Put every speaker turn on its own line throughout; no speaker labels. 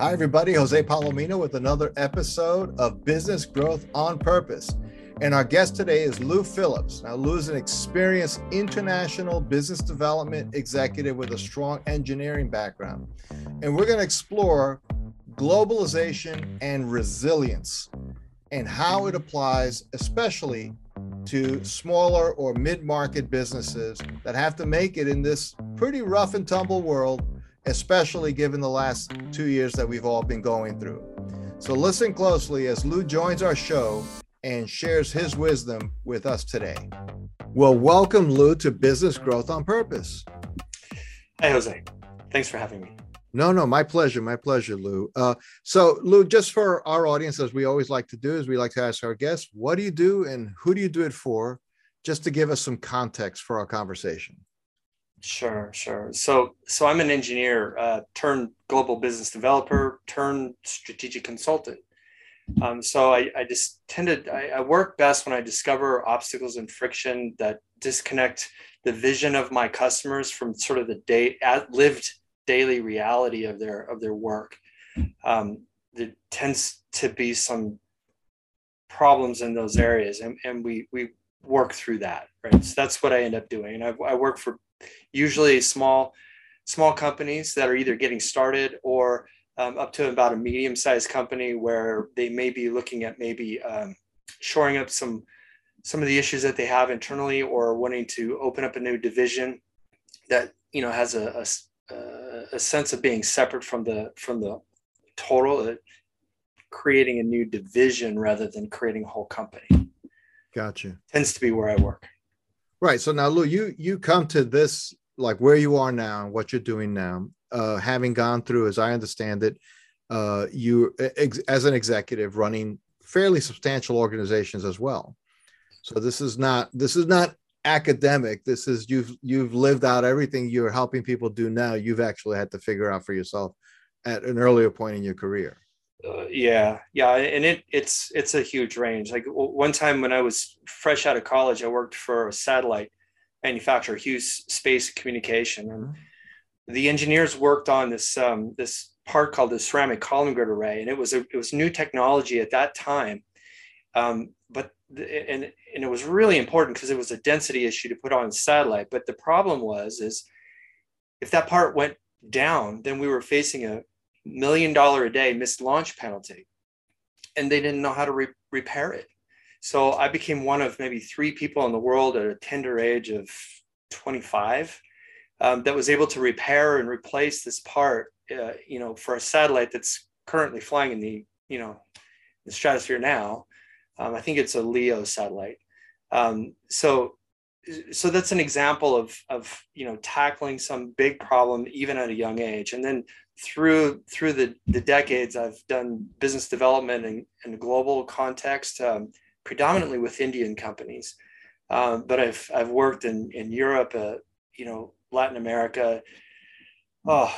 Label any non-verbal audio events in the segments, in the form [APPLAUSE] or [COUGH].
Hi, everybody. Jose Palomino with another episode of Business Growth on Purpose. And our guest today is Lu Phillips. Now, Lu is an experienced international business development executive with a strong engineering background. And we're going to explore globalization and resilience and how it applies, especially to smaller or mid market businesses that have to make it in this pretty rough and tumble world especially given the last two years that we've all been going through. So listen closely as Lu joins our show and shares his wisdom with us today. Well, welcome, Lu, to Business Growth on Purpose.
Hey, Jose. Thanks for having me.
No, no, my pleasure. My pleasure, Lu. Uh, so, Lu, just for our audience, as we always like to do, is we like to ask our guests, what do you do and who do you do it for? Just to give us some context for our conversation.
Sure, sure. So, so I'm an engineer, uh, turned global business developer, turned strategic consultant. Um, so I, I just tended, I, I, work best when I discover obstacles and friction that disconnect the vision of my customers from sort of the day lived daily reality of their of their work. Um, there tends to be some problems in those areas, and, and we we work through that. Right. So that's what I end up doing, and I, I work for usually small small companies that are either getting started or um, up to about a medium sized company where they may be looking at maybe um, shoring up some some of the issues that they have internally or wanting to open up a new division that you know has a, a, a sense of being separate from the from the total uh, creating a new division rather than creating a whole company.
Gotcha.
Tends to be where i work
Right. So now, Lu, you you come to this like where you are now, and what you're doing now, uh, having gone through, as I understand it, uh, you ex- as an executive running fairly substantial organizations as well. So this is not this is not academic. This is you've you've lived out everything you're helping people do now. You've actually had to figure out for yourself at an earlier point in your career.
Uh, yeah, yeah, and it it's it's a huge range. Like one time when I was fresh out of college, I worked for a satellite manufacturer, Hughes Space Communication, and mm-hmm. the engineers worked on this um, this part called the ceramic column grid array, and it was a it was new technology at that time. Um, but the, and and it was really important because it was a density issue to put on a satellite. But the problem was is if that part went down, then we were facing a million dollar a day missed launch penalty and they didn't know how to re- repair it. So i became one of maybe three people in the world at a tender age of 25 um, that was able to repair and replace this part uh, you know for a satellite that's currently flying in the you know the stratosphere now. Um, i think it's a leo satellite. Um, so so that's an example of of you know tackling some big problem even at a young age. And then through through the, the decades, I've done business development in, in a global context, um, predominantly with Indian companies. Um, but I've I've worked in in Europe, uh, you know, Latin America. Oh,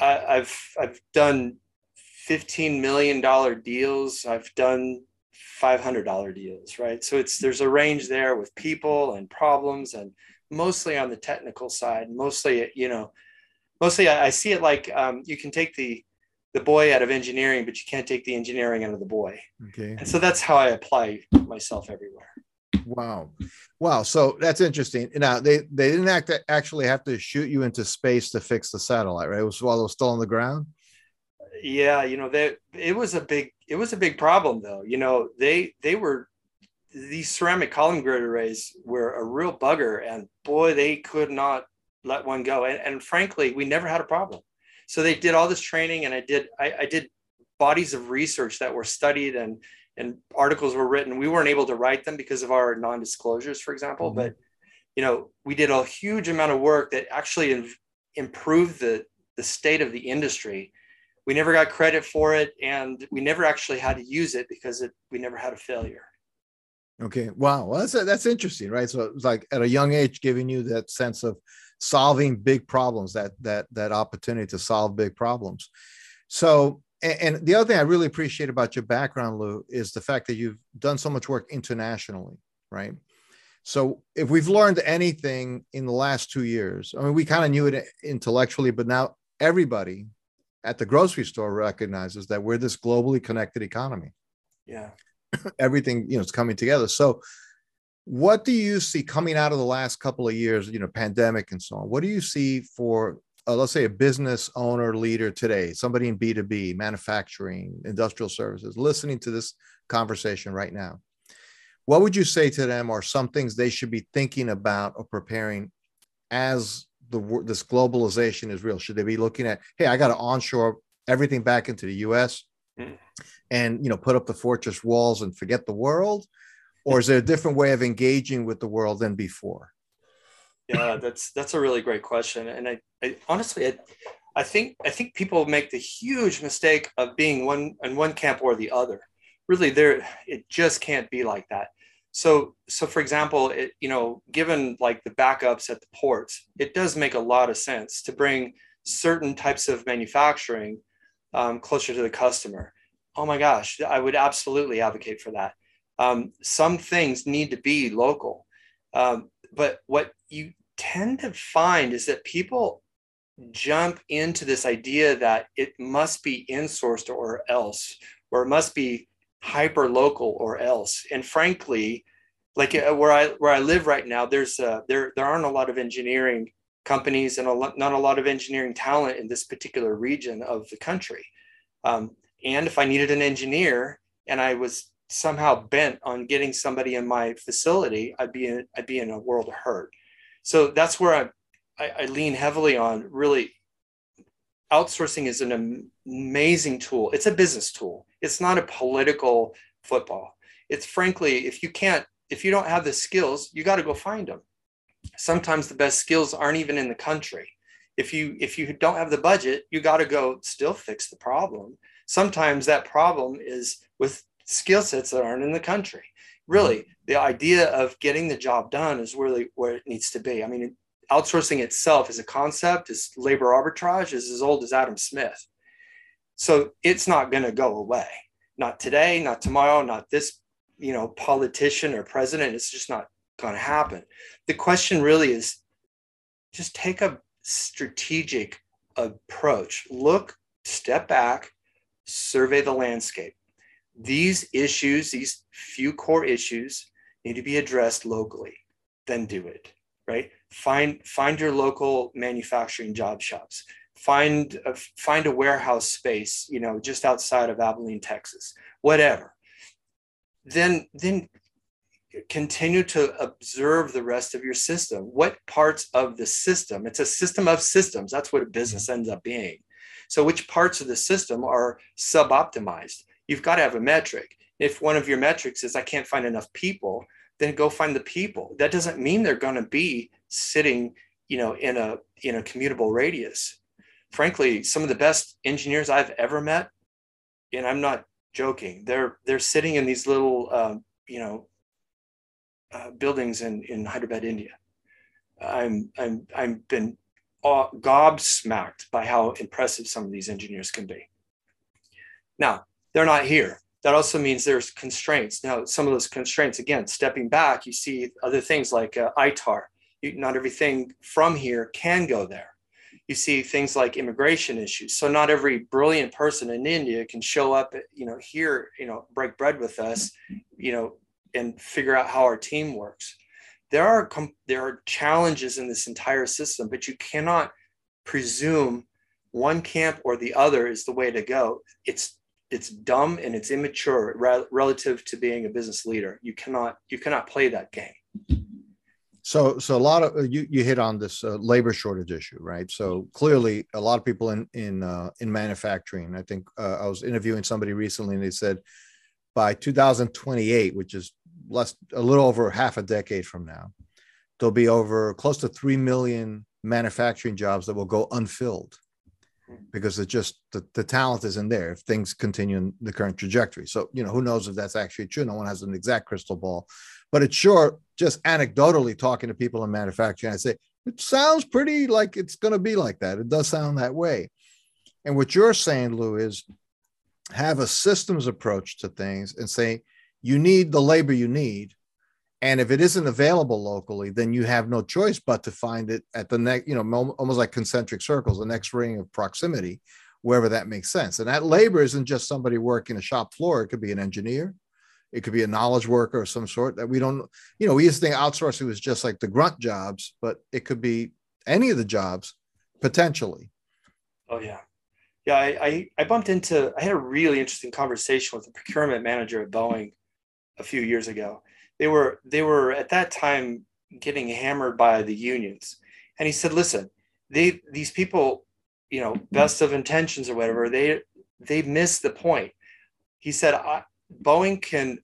I, I've I've done fifteen million dollar deals. I've done five hundred dollar deals. Right, so it's there's a range there with people and problems, and mostly on the technical side. Mostly, you know, mostly I, I see it like um, you can take the the boy out of engineering, but you can't take the engineering out of the boy. Okay. And so that's how I apply myself everywhere.
Wow. Wow. So that's interesting. Now they, they didn't act actually have to shoot you into space to fix the satellite, right? It was while it was still on the ground.
Yeah. You know, that it was a big, it was a big problem though. You know, they, they were, these ceramic column grid arrays were a real bugger and boy, they could not let one go. And, and frankly, we never had a problem. So they did all this training, and I did I, I did bodies of research that were studied and and articles were written. We weren't able to write them because of our non-disclosures, for example. Mm-hmm. But you know, we did a huge amount of work that actually improved the the state of the industry. We never got credit for it, and we never actually had to use it because it we never had a failure.
Okay. Wow. Well, that's that's interesting, right? So it's like at a young age, giving you that sense of solving big problems that that that opportunity to solve big problems so and, and the other thing i really appreciate about your background lu is the fact that you've done so much work internationally right so if we've learned anything in the last two years i mean we kind of knew it intellectually but now everybody at the grocery store recognizes that we're this globally connected economy.
Yeah.
Everything, you know, is coming together. So what do you see coming out of the last couple of years, you know, pandemic and so on? What do you see for uh, let's say a business owner leader today, somebody in B2B, manufacturing, industrial services, listening to this conversation right now? What would you say to them are some things they should be thinking about or preparing as the this globalization is real? Should they be looking at, hey, I got to onshore everything back into the U.S. Mm. and you know put up the fortress walls and forget the world, or is there a different way of engaging with the world than before?
Yeah, that's that's a really great question, and I, I honestly, I, I think I think people make the huge mistake of being one in one camp or the other. Really, there it just can't be like that so so for example it, you know given like the backups at the ports it does make a lot of sense to bring certain types of manufacturing um, closer to the customer oh my gosh i would absolutely advocate for that um, some things need to be local um, but what you tend to find is that people jump into this idea that it must be insourced or else or it must be hyper local or else. And frankly, like uh, where I where I live right now, there's uh, there there aren't a lot of engineering companies and a lot, not a lot of engineering talent in this particular region of the country. Um, and if I needed an engineer and I was somehow bent on getting somebody in my facility, I'd be in, I'd be in a world of hurt. So that's where I, I, I lean heavily on really outsourcing is an amazing tool. It's a business tool. It's not a political football. It's frankly, if you can't, if you don't have the skills, you got to go find them. Sometimes the best skills aren't even in the country. If you if you don't have the budget, you got to go still fix the problem. Sometimes that problem is with skill sets that aren't in the country. Really, mm-hmm. the idea of getting the job done is really where it needs to be. I mean, outsourcing itself as a concept is labor arbitrage is as old as Adam Smith. So it's not going to go away. Not today, not tomorrow, not this, you know, politician or president. It's just not going to happen. The question really is just take a strategic approach. Look, step back, survey the landscape. These issues, these few core issues, need to be addressed locally. Then do it, right? find find your local manufacturing job shops. Find a, find a warehouse space you know just outside of abilene texas whatever. Then then continue to observe the rest of your system. What parts of the system it's a system of systems that's what a business mm-hmm. ends up being. So which parts of the system are sub-optimized you've got to have a metric if one of your metrics is i can't find enough people then go find the people that doesn't mean they're going to be sitting, you know, in a in a commutable radius. Frankly, some of the best engineers I've ever met, and I'm not joking, they're they're sitting in these little, um, you know, uh, buildings in in Hyderabad, India. I'm I'm I'm been gobsmacked by how impressive some of these engineers can be. Now they're not here. That also means there's constraints. Now, some of those constraints, again, stepping back, you see other things like uh, ITAR, not everything from here can go there. You see things like immigration issues. So not every brilliant person in India can show up, you know, here, you know, break bread with us, you know, and figure out how our team works. There are there are challenges in this entire system, but you cannot presume one camp or the other is the way to go. It's it's dumb and it's immature re- relative to being a business leader. You cannot you cannot play that game.
So, so a lot of uh, you you hit on this uh, labor shortage issue, right? So clearly, a lot of people in in uh, in manufacturing. I think uh, I was interviewing somebody recently, and they said by 2028, which is less a little over half a decade from now, there'll be over close to three million manufacturing jobs that will go unfilled because it's just the, the talent isn't there if things continue in the current trajectory. So, you know, who knows if that's actually true? No one has an exact crystal ball, but it's sure just anecdotally talking to people in manufacturing, I say, it sounds pretty like it's going to be like that. It does sound that way. And what you're saying, Lu, is have a systems approach to things and say, you need the labor you need and if it isn't available locally then you have no choice but to find it at the next you know almost like concentric circles the next ring of proximity wherever that makes sense. And that labor isn't just somebody working a shop floor, it could be an engineer, it could be a knowledge worker of some sort that we don't, you know, we used to think outsourcing was just like the grunt jobs, but it could be any of the jobs potentially.
Oh, yeah. Yeah, I, I, I bumped into, I had a really interesting conversation with the procurement manager at Boeing a few years ago. They were, they were at that time getting hammered by the unions. And he said, listen, they, these people you know best of intentions or whatever they they missed the point. He said boeing can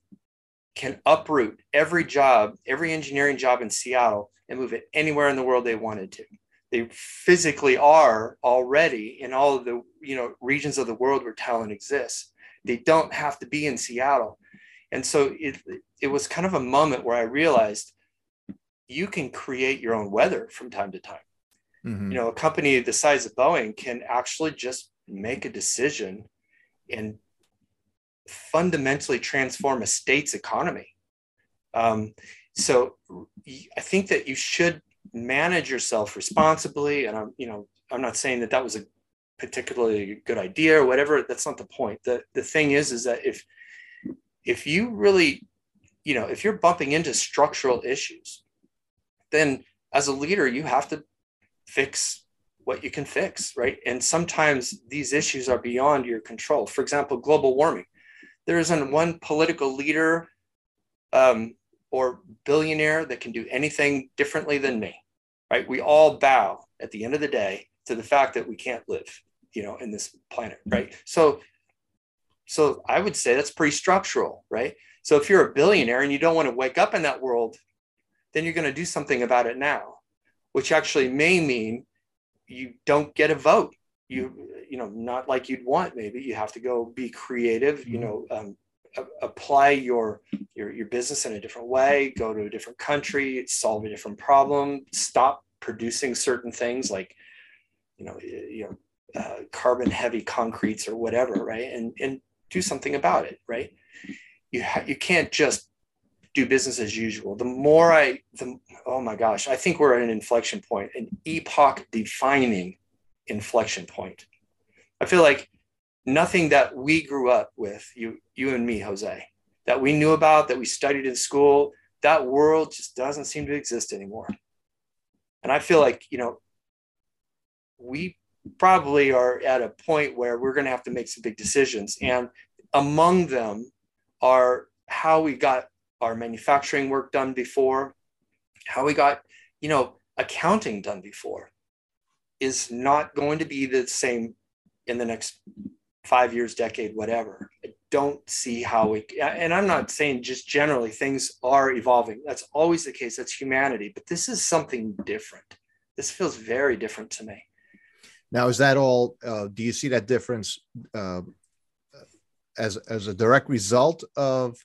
can uproot every job every engineering job in seattle and move it anywhere in the world they wanted to. They physically are already in all of the you know regions of the world where talent exists. They don't have to be in seattle. And so it it was kind of a moment where i realized you can create your own weather from time to time Mm-hmm. You know, a company the size of Boeing can actually just make a decision and fundamentally transform a state's economy. Um, so I think that you should manage yourself responsibly. And I'm, you know, I'm not saying that that was a particularly good idea or whatever. That's not the point. The the thing is, is that if if you really, you know, if you're bumping into structural issues, then as a leader, you have to fix what you can fix, right? And sometimes these issues are beyond your control. For example, global warming. There isn't one political leader um, or billionaire that can do anything differently than me, right? We all bow at the end of the day to the fact that we can't live, you know, in this planet, right? So, so I would say that's pretty structural, right? So if you're a billionaire and you don't want to wake up in that world, then you're going to do something about it now which actually may mean you don't get a vote. You, you know, not like you'd want. Maybe you have to go be creative. You mm-hmm. know, um, a- apply your, your your business in a different way. Go to a different country. Solve a different problem. Stop producing certain things like, you know, you know, uh, carbon heavy concretes or whatever, right? And and do something about it, right? You you can't just do business as usual. The more I, the oh my gosh, I think we're at an inflection point, an epoch defining inflection point. I feel like nothing that we grew up with, you, you and me, Jose, that we knew about, that we studied in school, that world just doesn't seem to exist anymore. And I feel like, you know, we probably are at a point where we're going to have to make some big decisions. And among them how we got our manufacturing work done before, how we got, you know, accounting done before is not going to be the same in the next five years, decade, whatever. I don't see how we, and I'm not saying just generally things are evolving. That's always the case. That's humanity. But this is something different. This feels very different to me.
Now, is that all? Uh, do you see that difference uh, as as a direct result of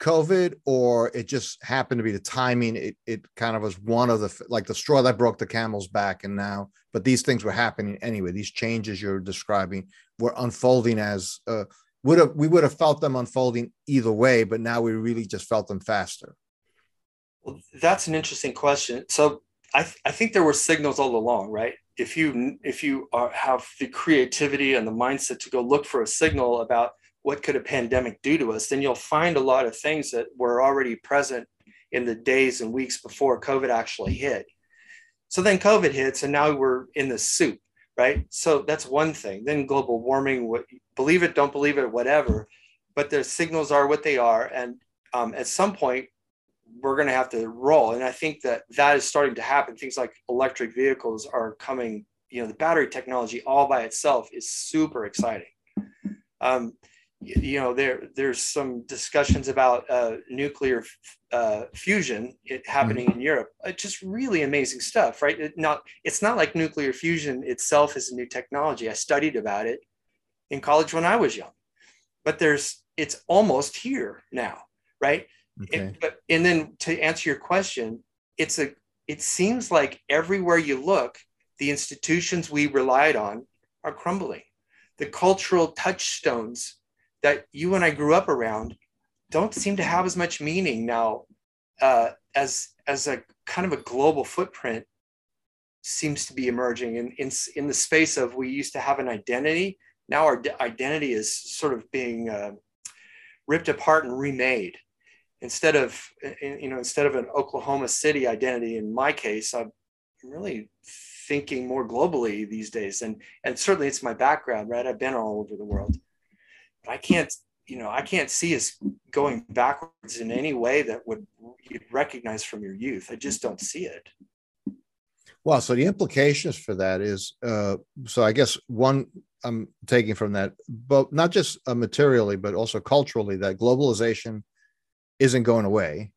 COVID, or it just happened to be the timing. It, it kind of was one of the like the straw that broke the camel's back, and now, but these things were happening anyway. These changes you're describing were unfolding as uh, would have we would have felt them unfolding either way, but now we really just felt them faster.
Well, that's an interesting question. So I, th- I think there were signals all along, right? If you if you are, have the creativity and the mindset to go look for a signal about what could a pandemic do to us, then you'll find a lot of things that were already present in the days and weeks before COVID actually hit. So then COVID hits, and now we're in the soup, right? So that's one thing. Then global warming, what, believe it, don't believe it, whatever. But the signals are what they are, and um, at some point, we're going to have to roll. And I think that that is starting to happen. Things like electric vehicles are coming. You know, the battery technology all by itself is super exciting. Um, you know there there's some discussions about uh, nuclear uh, fusion it happening mm-hmm. in Europe. Uh, just really amazing stuff, right? It not it's not like nuclear fusion itself is a new technology. I studied about it in college when I was young, but there's it's almost here now, right? Okay. It, but and then to answer your question, it's a it seems like everywhere you look, the institutions we relied on are crumbling. The cultural touchstones that you and I grew up around don't seem to have as much meaning now uh, as as a kind of a global footprint seems to be emerging in, in, in the space of we used to have an identity. Now our identity is sort of being uh, ripped apart and remade. Instead of, you know, instead of an Oklahoma City identity, in my case, I'm really thinking more globally these days. And, and certainly it's my background, right? I've been all over the world, but I can't, you know, I can't see us going backwards in any way that would you recognize from your youth. I just don't see it.
Well, so the implications for that is, uh, so I guess one I'm taking from that, but not just uh, materially, but also culturally, that globalization isn't going away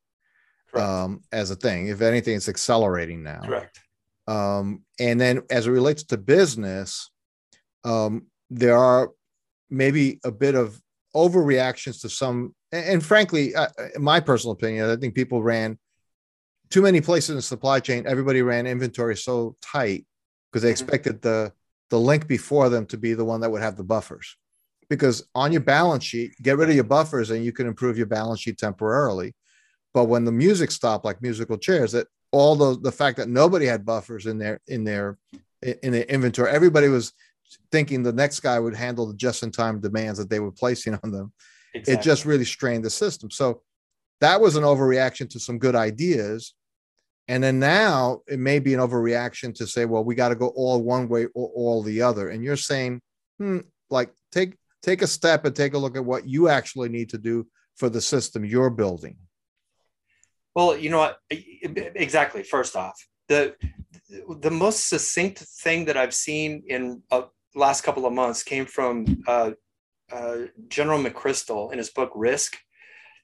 um, as a thing. If anything, it's accelerating now.
Correct.
Um, and then as it relates to business, um, there are maybe a bit of overreactions to some, and, frankly, uh, in my personal opinion, I think people ran too many places in the supply chain. Everybody ran inventory so tight because they mm-hmm. expected the the link before them to be the one that would have the buffers. Because on your balance sheet, get rid of your buffers and you can improve your balance sheet temporarily. But when the music stopped, like musical chairs, that all the the fact that nobody had buffers in their in their in their inventory, everybody was thinking the next guy would handle the just-in-time demands that they were placing on them. Exactly. It just really strained the system. So that was an overreaction to some good ideas and then now it may be an overreaction to say, well, we got to go all one way or all the other. And you're saying, hmm, like take take a step and take a look at what you actually need to do for the system you're building.
Well, you know what? Exactly. First off, the the most succinct thing that I've seen in a last couple of months came from uh, uh, General McChrystal in his book Risk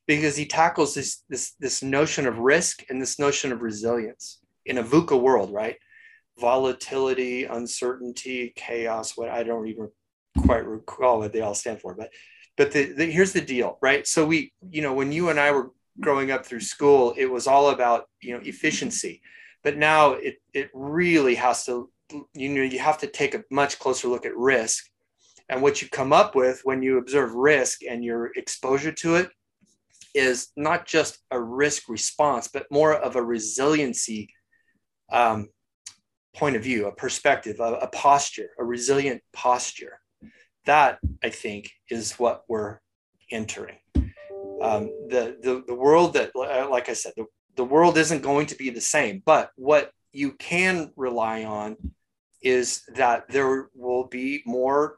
because he tackles this this this notion of risk and this notion of resilience in a VUCA world, right? Volatility, uncertainty, chaos. What I don't even quite recall what they all stand for, but but the, the, here's the deal, right? So we, you know, when you and I were growing up through school, it was all about you know efficiency, but now it it really has to you know you have to take a much closer look at risk and what you come up with when you observe risk and your exposure to it is not just a risk response, but more of a resiliency um, point of view, a perspective, a, a posture, a resilient posture. That I think is what we're entering. Um, the, the the world that, like I said, the, the world isn't going to be the same. But what you can rely on is that there will be more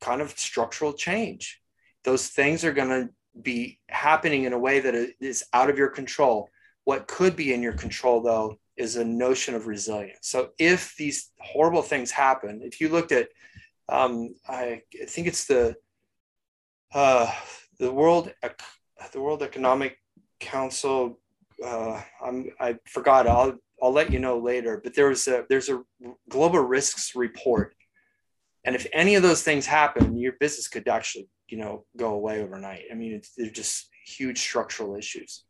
kind of structural change. Those things are going to be happening in a way that is out of your control. What could be in your control, though, is a notion of resilience. So if these horrible things happen, if you looked at, um, I, think it's the uh, the world the World Economic Council. Uh, I'm, I forgot. I'll I'll let you know later. But there was a there's a global risks report, and if any of those things happen, your business could actually you know go away overnight. I mean, it's, they're just huge structural issues.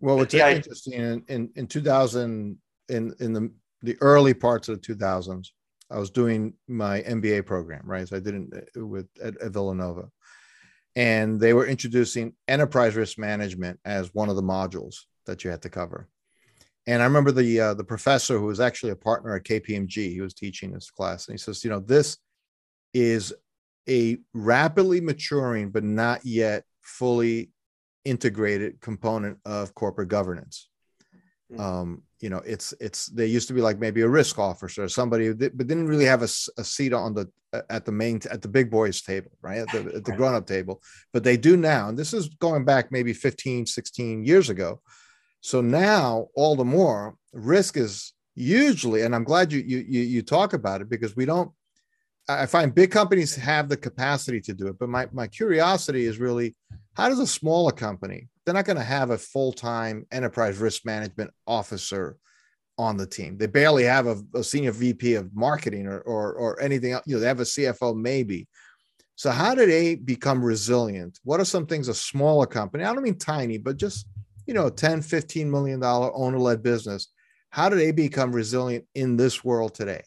Well, what's yeah, interesting in, in in 2000 in in the the early parts of the 2000s, I was doing my MBA program, right? So I did it uh, with at, at Villanova, and they were introducing enterprise risk management as one of the modules that you had to cover. And I remember the uh, the professor who was actually a partner at KPMG. He was teaching this class, and he says, you know, this is a rapidly maturing but not yet fully integrated component of corporate governance. Hmm. Um, you know, it's it's they used to be like maybe a risk officer, somebody, but didn't really have a, a seat on the at the main at the big boys table, right at the, at the grown up table. But they do now, and this is going back maybe 15, 16 years ago. So now, all the more, risk is hugely, and I'm glad you you you, talk about it because we don't I find big companies have the capacity to do it, but my, my curiosity is really how does a smaller company, they're not going to have a full time enterprise risk management officer on the team. They barely have a, a senior VP of marketing or, or, or anything else. You know, they have a CFO maybe. So, how do they become resilient? What are some things a smaller company, I don't mean tiny, but just, you know, 10, 15 million dollar owner led business, how do they become resilient in this world today?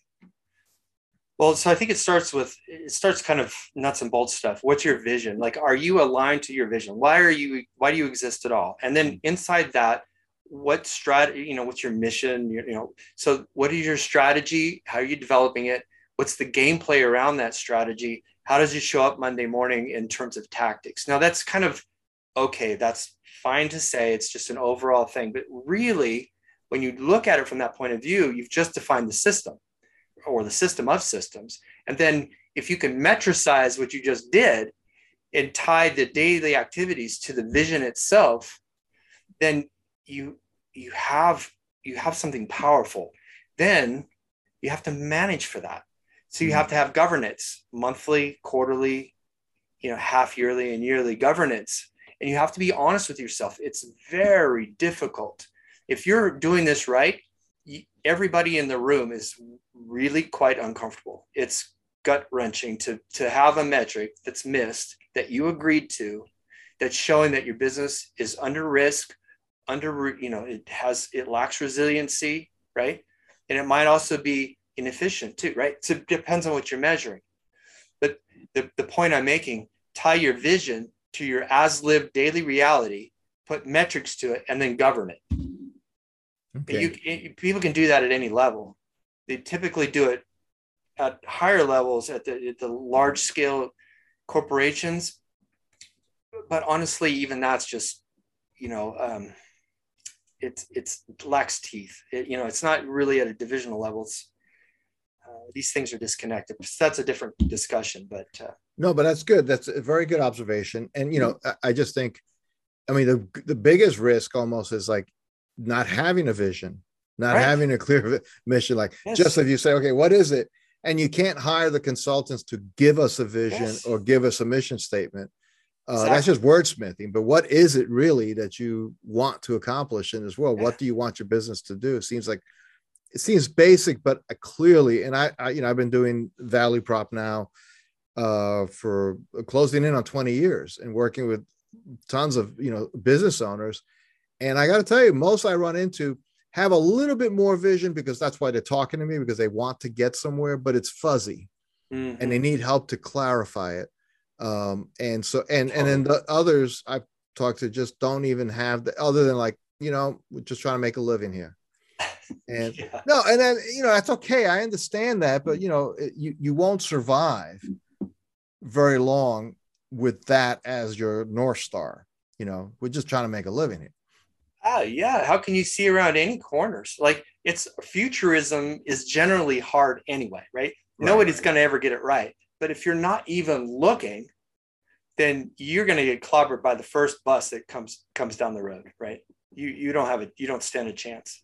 Well, so I think it starts with it starts kind of nuts and bolts stuff. What's your vision? Like, are you aligned to your vision? Why are you? Why do you exist at all? And then inside that, what strategy you know what's your mission you, you know so what is your strategy how are you developing it what's the gameplay around that strategy how does it show up monday morning in terms of tactics now that's kind of okay that's fine to say it's just an overall thing. But really when you look at it from that point of view you've just defined the system or the system of systems. And then if you can metricize what you just did and tie the daily activities to the vision itself then you you have you have something powerful. Then you have to manage for that. So you mm-hmm. have to have governance monthly quarterly you know half yearly and yearly governance and you have to be honest with yourself. It's very difficult. If you're doing this right everybody in the room is really quite uncomfortable. It's gut wrenching to to have a metric that's missed that you agreed to that's showing that your business is under risk under you know it has it lacks resiliency right? And it might also be inefficient too right? So it depends on what you're measuring. But the, the point i'm making tie your vision to your as lived daily reality put metrics to it and then govern it okay. you, people can do that at any level they typically do it at higher levels at the, at the large scale corporations but honestly even that's just you know um, it's it's it lacks teeth. It, you know, it's not really at a divisional level. It's, uh, these things are disconnected. That's a different discussion, but uh,
no, but that's good. That's a very good observation. And you know, I, I just think, I mean, the the biggest risk almost is like not having a vision, not right. having a clear mission. Like yes. just if you say, okay, what is it? And you can't hire the consultants to give us a vision yes. or give us a mission statement uh, exactly. That's just wordsmithing. But what is it really that you want to accomplish in this world? What do you want your business to do? It seems like it seems basic, but clearly, and I, I you know, I've been doing Value Prop now uh, for closing in on 20 years and working with tons of you know business owners. And I got to tell you, most I run into have a little bit more vision because that's why they're talking to me because they want to get somewhere, but it's fuzzy mm-hmm. and they need help to clarify it um and so and and then the others i've talked to just don't even have the other than like you know we're just trying to make a living here [LAUGHS] and yeah. no and then you know that's okay i understand that but you know you you won't survive very long with that as your north star you know we're just trying to make a living here
ah yeah how can you see around any corners like it's futurism is generally hard anyway right, right. nobody's going to ever get it right but if you're not even looking, then you're going to get clobbered by the first bus that comes comes down the road, right? You you don't have a you don't stand a chance.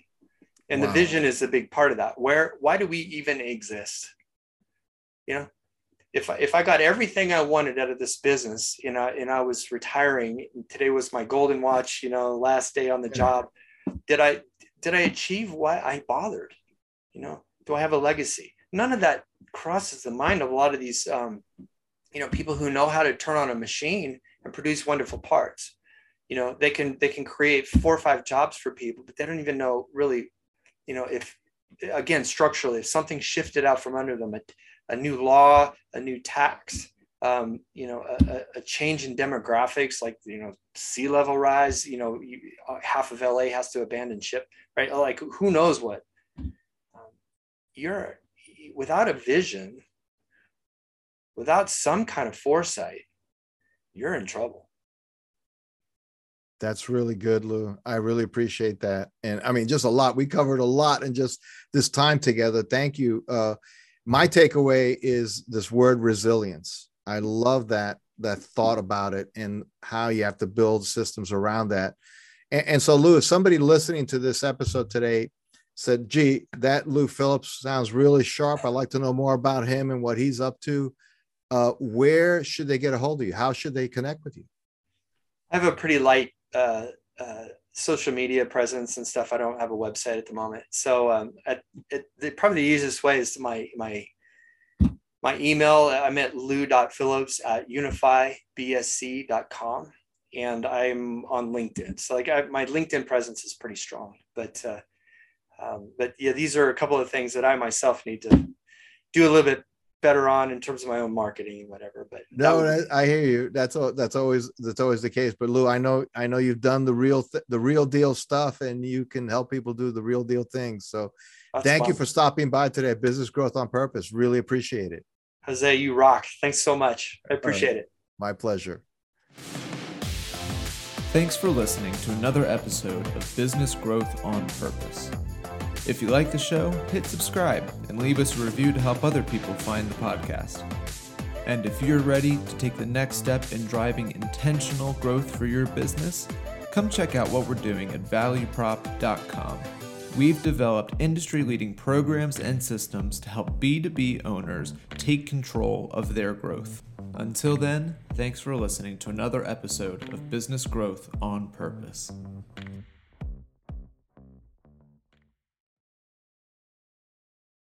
And wow. the vision is a big part of that. Where why do we even exist? You know, if I, if I got everything I wanted out of this business, you know, and I was retiring, today was my golden watch, you know, last day on the job. Did I did I achieve what I bothered? You know, do I have a legacy? None of that crosses the mind of a lot of these um, you know people who know how to turn on a machine and produce wonderful parts you know they can they can create four or five jobs for people but they don't even know really you know if again structurally if something shifted out from under them a, a new law a new tax um, you know a, a, change in demographics like you know sea level rise you know you, uh, half of la has to abandon ship right like who knows what um, you're without a vision, without some kind of foresight, you're in trouble.
That's really good, Lu. I really appreciate that. And I mean, just a lot. We covered a lot in just this time together. Thank you. Uh, my takeaway is this word resilience. I love that that thought about it and how you have to build systems around that. And, and so, Lu, if somebody listening to this episode today said, gee, that Lu Phillips sounds really sharp. I'd like to know more about him and what he's up to. Uh, where should they get a hold of you? How should they connect with you?
I have a pretty light uh, uh, social media presence and stuff. I don't have a website at the moment. So um, at, at the, probably the easiest way is my, my, my email. I'm at lou.phillips at unifybsc.com and I'm on LinkedIn. So like I, my LinkedIn presence is pretty strong, but uh, um, but yeah, these are a couple of things that I myself need to do a little bit better on in terms of my own marketing and whatever. But
no, would, I hear you. That's all. That's always that's always the case. But Lu, I know I know you've done the real th- the real deal stuff, and you can help people do the real deal things. So, thank fun. you for stopping by today. Business Growth on Purpose. Really appreciate it.
Jose, you rock. Thanks so much. I appreciate right. it.
My pleasure.
Thanks for listening to another episode of Business Growth on Purpose. If you like the show, hit subscribe and leave us a review to help other people find the podcast. And if you're ready to take the next step in driving intentional growth for your business, come check out what we're doing at valueprop.com. We've developed industry leading programs and systems to help B2B owners take control of their growth. Until then, thanks for listening to another episode of Business Growth on Purpose.